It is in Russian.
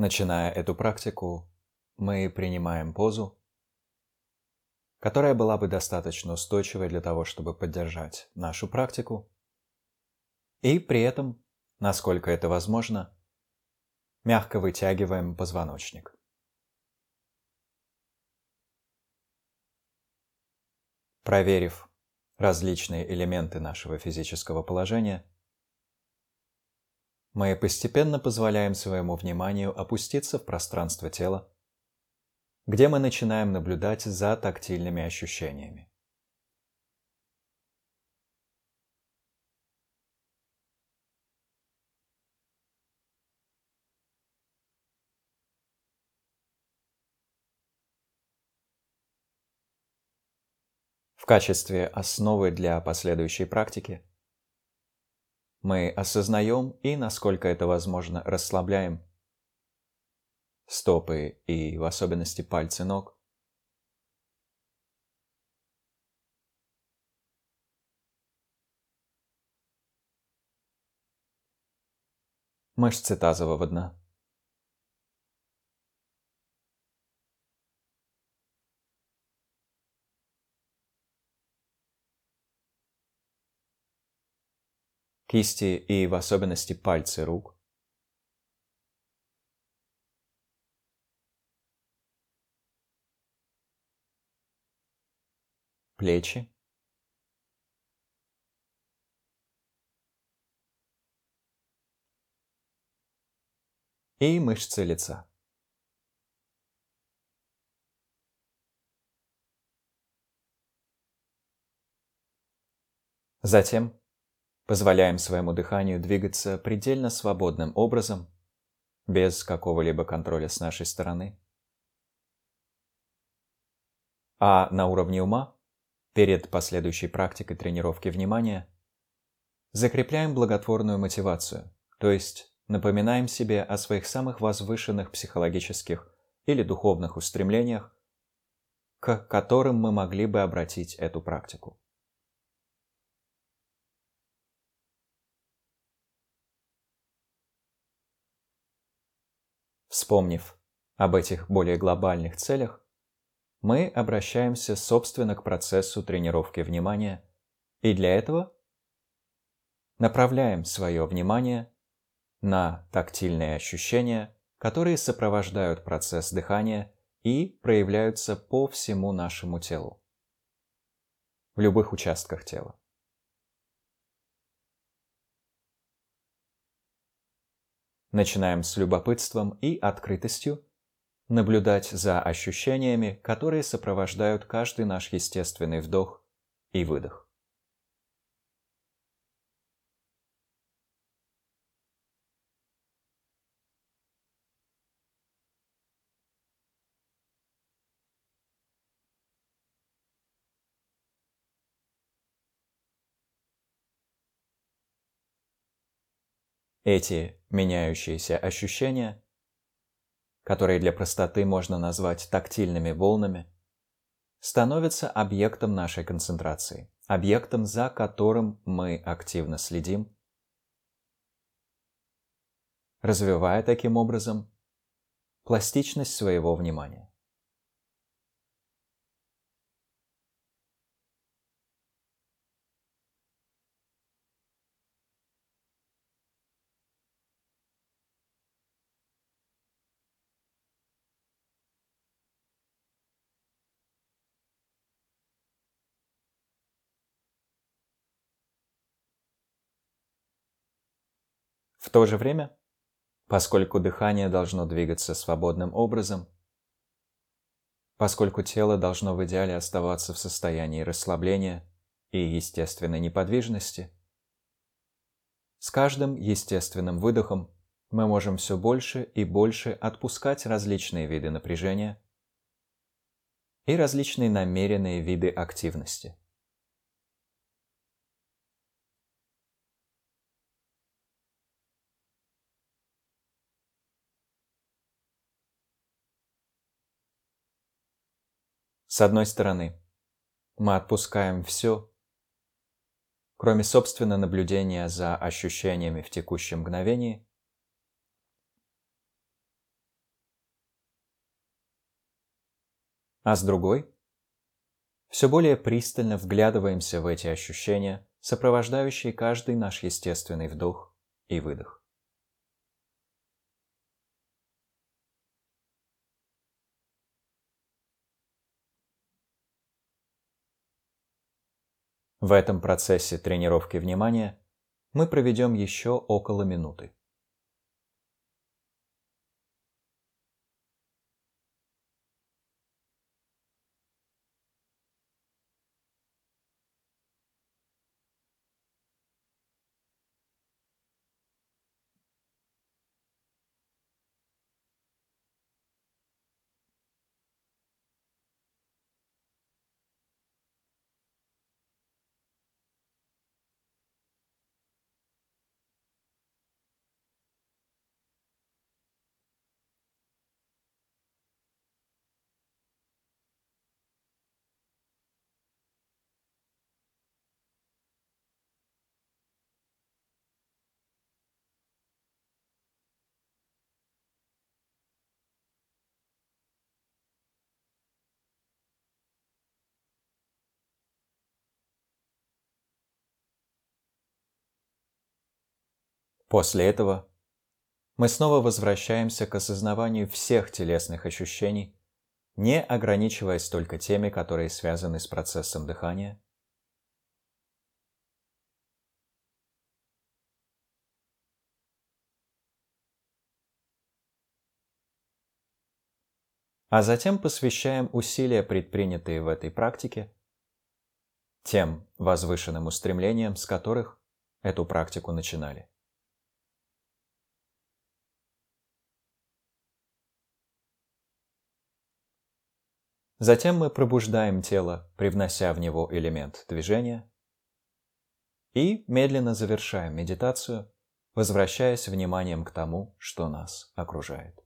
Начиная эту практику, мы принимаем позу, которая была бы достаточно устойчивой для того, чтобы поддержать нашу практику, и при этом, насколько это возможно, мягко вытягиваем позвоночник. Проверив различные элементы нашего физического положения, мы постепенно позволяем своему вниманию опуститься в пространство тела, где мы начинаем наблюдать за тактильными ощущениями. В качестве основы для последующей практики мы осознаем и, насколько это возможно, расслабляем стопы и в особенности пальцы ног. Мышцы тазового дна. Кисти и в особенности пальцы рук. Плечи. И мышцы лица. Затем Позволяем своему дыханию двигаться предельно свободным образом, без какого-либо контроля с нашей стороны. А на уровне ума, перед последующей практикой тренировки внимания, закрепляем благотворную мотивацию, то есть напоминаем себе о своих самых возвышенных психологических или духовных устремлениях, к которым мы могли бы обратить эту практику. Вспомнив об этих более глобальных целях, мы обращаемся, собственно, к процессу тренировки внимания, и для этого направляем свое внимание на тактильные ощущения, которые сопровождают процесс дыхания и проявляются по всему нашему телу, в любых участках тела. Начинаем с любопытством и открытостью наблюдать за ощущениями, которые сопровождают каждый наш естественный вдох и выдох. Эти меняющиеся ощущения, которые для простоты можно назвать тактильными волнами, становятся объектом нашей концентрации, объектом, за которым мы активно следим, развивая таким образом пластичность своего внимания. В то же время, поскольку дыхание должно двигаться свободным образом, поскольку тело должно в идеале оставаться в состоянии расслабления и естественной неподвижности, с каждым естественным выдохом мы можем все больше и больше отпускать различные виды напряжения и различные намеренные виды активности. С одной стороны, мы отпускаем все, кроме собственного наблюдения за ощущениями в текущем мгновении, а с другой все более пристально вглядываемся в эти ощущения, сопровождающие каждый наш естественный вдох и выдох. В этом процессе тренировки внимания мы проведем еще около минуты. После этого мы снова возвращаемся к осознаванию всех телесных ощущений, не ограничиваясь только теми, которые связаны с процессом дыхания. А затем посвящаем усилия, предпринятые в этой практике, тем возвышенным устремлениям, с которых эту практику начинали. Затем мы пробуждаем тело, привнося в него элемент движения, и медленно завершаем медитацию, возвращаясь вниманием к тому, что нас окружает.